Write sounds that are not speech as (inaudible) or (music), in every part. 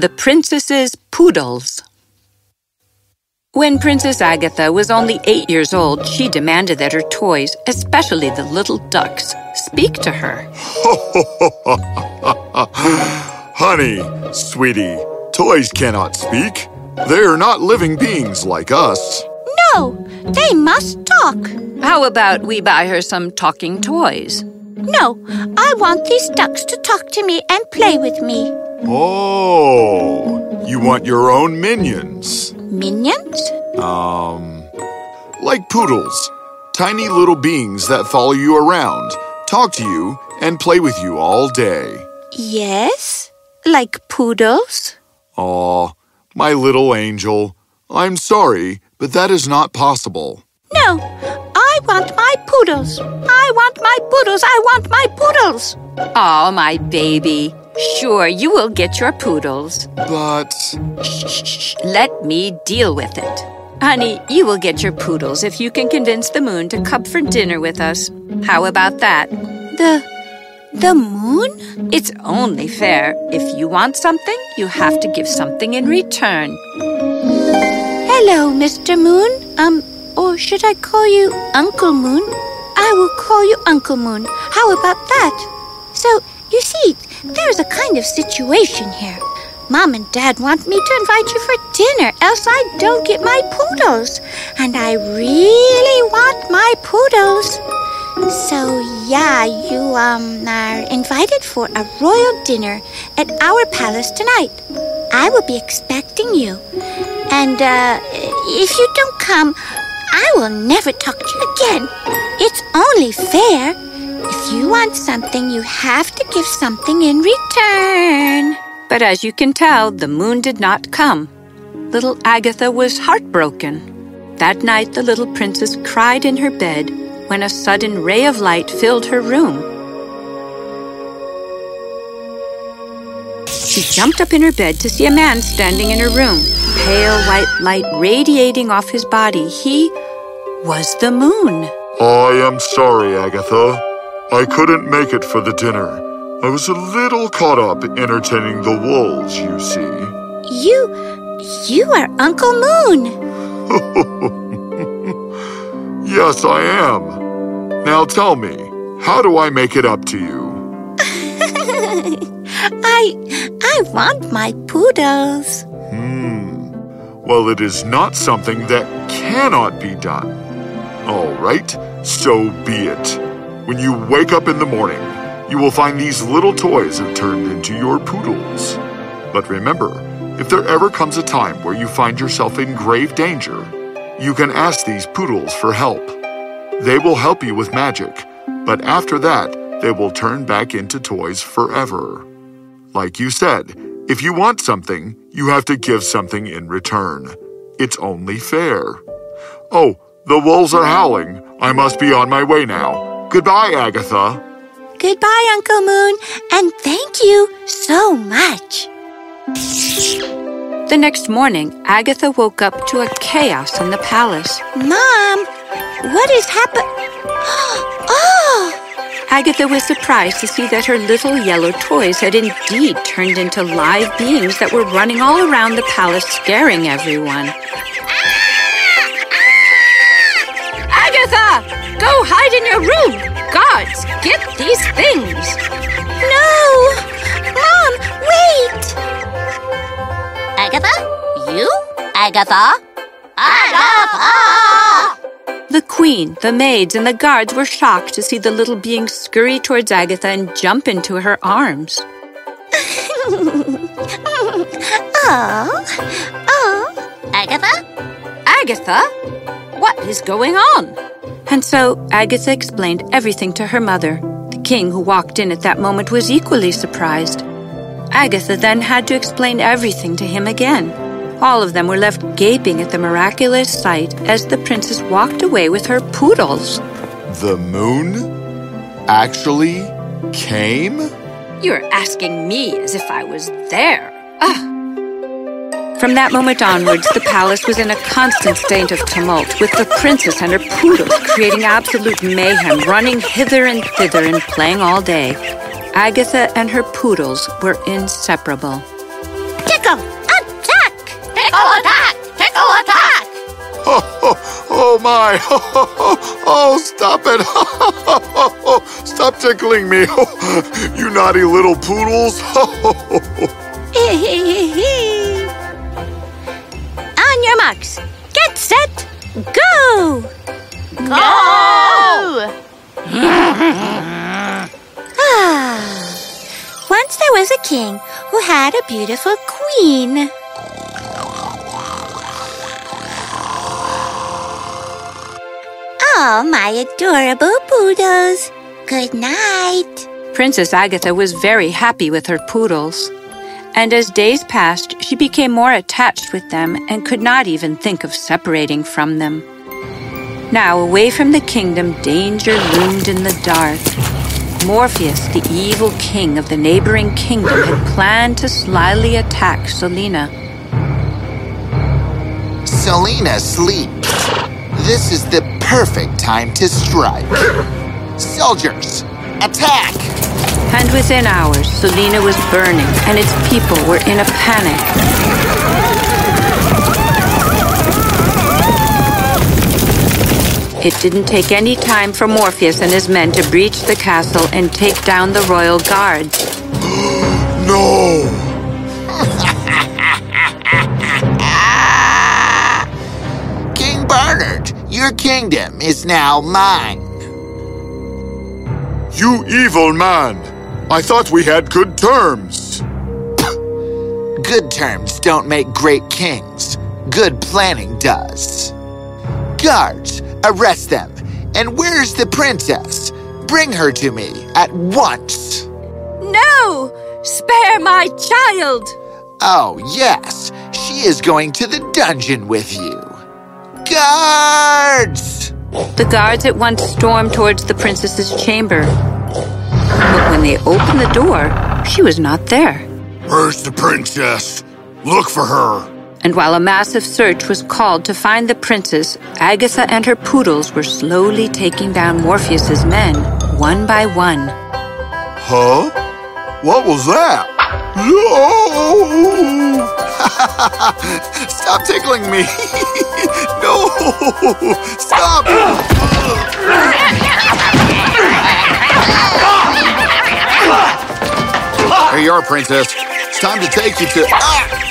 The Princess's Poodles When Princess Agatha was only eight years old, she demanded that her toys, especially the little ducks, speak to her. (laughs) Honey, sweetie, toys cannot speak. They are not living beings like us. No, they must talk. How about we buy her some talking toys? No, I want these ducks to talk to me and play with me. Oh, you want your own minions? Minions? Um, like poodles. Tiny little beings that follow you around, talk to you, and play with you all day. Yes, like poodles. Aw, my little angel. I'm sorry, but that is not possible. No, I want my poodles. I want my poodles. I want my poodles. Oh, my baby. Sure, you will get your poodles. But. Shh, let me deal with it. Honey, you will get your poodles if you can convince the moon to come for dinner with us. How about that? The. the moon? It's only fair. If you want something, you have to give something in return. Hello, Mr. Moon. Um, or should I call you Uncle Moon? I will call you Uncle Moon. How about that? So, you see, there's a kind of situation here. Mom and Dad want me to invite you for dinner, else I don't get my poodles. And I really want my poodles. So, yeah, you um are invited for a royal dinner at our palace tonight. I will be expecting you. And uh, if you don't come, I will never talk to you again. It's only fair. If you want something, you have to give something in return. But as you can tell, the moon did not come. Little Agatha was heartbroken. That night, the little princess cried in her bed when a sudden ray of light filled her room. She jumped up in her bed to see a man standing in her room, pale white light radiating off his body. He was the moon. I am sorry, Agatha. I couldn't make it for the dinner. I was a little caught up entertaining the wolves, you see. You. you are Uncle Moon. (laughs) yes, I am. Now tell me, how do I make it up to you? (laughs) I. I want my poodles. Hmm. Well, it is not something that cannot be done. All right, so be it. When you wake up in the morning, you will find these little toys have turned into your poodles. But remember, if there ever comes a time where you find yourself in grave danger, you can ask these poodles for help. They will help you with magic, but after that, they will turn back into toys forever. Like you said, if you want something, you have to give something in return. It's only fair. Oh, the wolves are howling. I must be on my way now. Goodbye, Agatha. Goodbye, Uncle Moon, and thank you so much. The next morning, Agatha woke up to a chaos in the palace. Mom, what is happening? (gasps) Oh! Agatha was surprised to see that her little yellow toys had indeed turned into live beings that were running all around the palace, scaring everyone. Ah! Ah! Agatha! Go hide in your room! Guards, get these things! No! Mom, wait! Agatha? You? Agatha? Agatha! The queen, the maids, and the guards were shocked to see the little being scurry towards Agatha and jump into her arms. (laughs) oh, oh. Agatha? Agatha? What is going on? And so Agatha explained everything to her mother. The king, who walked in at that moment, was equally surprised. Agatha then had to explain everything to him again. All of them were left gaping at the miraculous sight as the princess walked away with her poodles. The moon actually came? You're asking me as if I was there. Ugh. From that moment onwards, the palace was in a constant state of tumult, with the princess and her poodles creating absolute mayhem, running hither and thither and playing all day. Agatha and her poodles were inseparable. Tickle! Tickle, attack! Tickle attack! Tickle attack! Oh, oh, oh my! (laughs) Oh, stop it! (laughs) Stop tickling me! (laughs) You naughty little poodles! On go! Go! (laughs) Ah. Once there was a king who had a beautiful queen. Oh, my adorable poodles. Good night. Princess Agatha was very happy with her poodles. And as days passed, she became more attached with them and could not even think of separating from them. Now, away from the kingdom, danger loomed in the dark. Morpheus, the evil king of the neighboring kingdom, had planned to slyly attack Selina. Selina sleeps. This is the perfect time to strike. Soldiers, attack! And within hours, Selina was burning and its people were in a panic. It didn't take any time for Morpheus and his men to breach the castle and take down the royal guards. (gasps) no! (laughs) King Bernard, your kingdom is now mine. You evil man! I thought we had good terms. (laughs) Good terms don't make great kings. Good planning does. Guards, arrest them. And where's the princess? Bring her to me at once. No! Spare my child! Oh, yes, she is going to the dungeon with you. Guards! The guards at once stormed towards the princess's chamber. But when they opened the door, she was not there. Where's the princess? Look for her. And while a massive search was called to find the princess, Agatha and her poodles were slowly taking down Morpheus's men, one by one. Huh? What was that? No! (laughs) Stop tickling me! (laughs) No! Stop! Here you are, princess. It's time to take you to. Ah!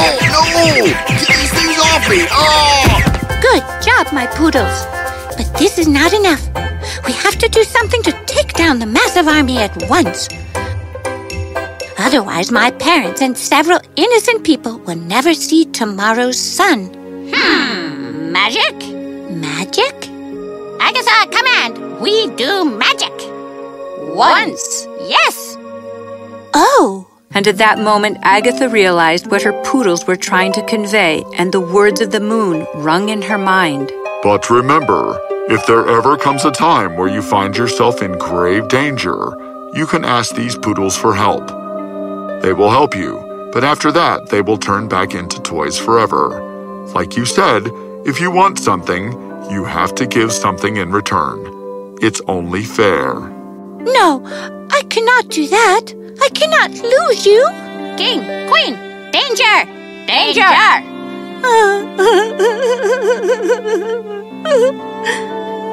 Oh, no! Get these things off me! Oh! Good job, my poodles. But this is not enough. We have to do something to take down the massive army at once. Otherwise, my parents and several innocent people will never see tomorrow's sun. Hmm, magic? Magic? Agatha, command! We do magic! Once! Yes! Oh, And at that moment, Agatha realized what her poodles were trying to convey, and the words of the moon rung in her mind. But remember, if there ever comes a time where you find yourself in grave danger, you can ask these poodles for help. They will help you, but after that, they will turn back into toys forever. Like you said, if you want something, you have to give something in return. It's only fair. no, I cannot do that. I cannot lose you. King, Queen, danger! Danger! (laughs)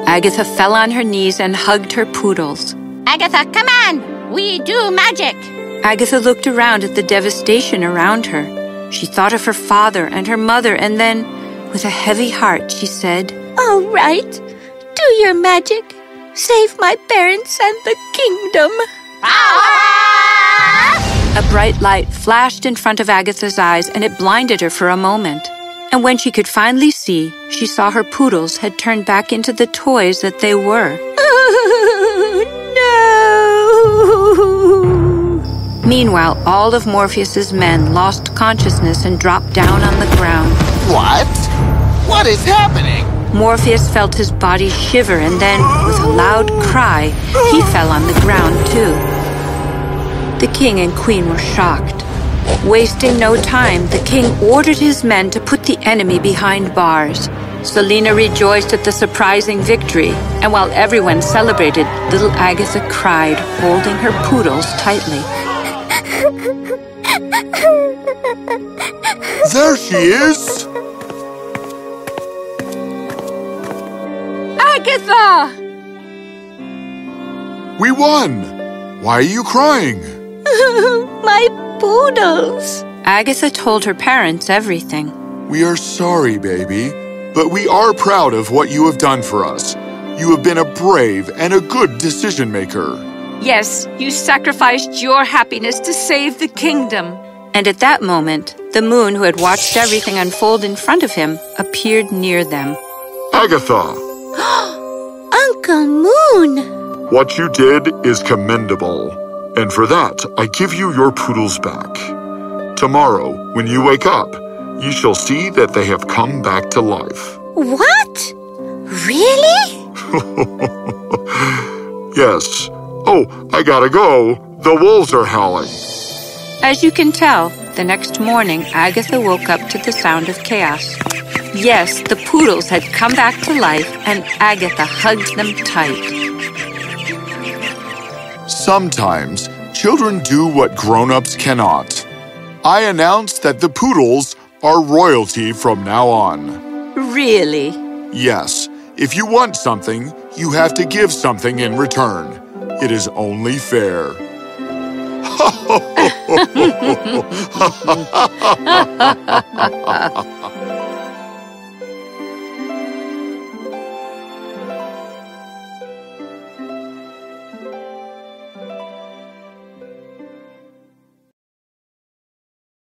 Agatha fell on her knees and hugged her poodles. Agatha, come on! We do magic! Agatha looked around at the devastation around her. She thought of her father and her mother, and then, with a heavy heart, she said, All right, do your magic. Save my parents and the kingdom. A bright light flashed in front of Agatha's eyes and it blinded her for a moment. And when she could finally see, she saw her poodles had turned back into the toys that they were. Oh, no. Meanwhile, all of Morpheus's men lost consciousness and dropped down on the ground. What? What is happening? Morpheus felt his body shiver and then, with a loud cry, he fell on the ground too. The king and queen were shocked. Wasting no time, the king ordered his men to put the enemy behind bars. Selina rejoiced at the surprising victory, and while everyone celebrated, little Agatha cried, holding her poodles tightly. there she is! Agatha! We won! Why are you crying? (laughs) My poodles. Agatha told her parents everything. We are sorry, baby, but we are proud of what you have done for us. You have been a brave and a good decision maker. Yes, you sacrificed your happiness to save the kingdom. And at that moment, the moon, who had watched everything unfold in front of him, appeared near them. Agatha, (gasps) (gasps) (gasps) Uncle Moon. what you did is commendable. And for that, I give you your poodles back. Tomorrow, when you wake up, you shall see that they have come back to life. What? Really? (laughs) Yes. Oh, I gotta go. The wolves are howling. As you can tell, the next morning Agatha woke up to the sound of chaos. Yes, the poodles had come back to life, and Agatha hugged them tight. Sometimes children do what grown ups cannot. I announce that the poodles are royalty from now on. Really? Yes, if you want something, you have to give something in return. It is only fair. (laughs) (laughs)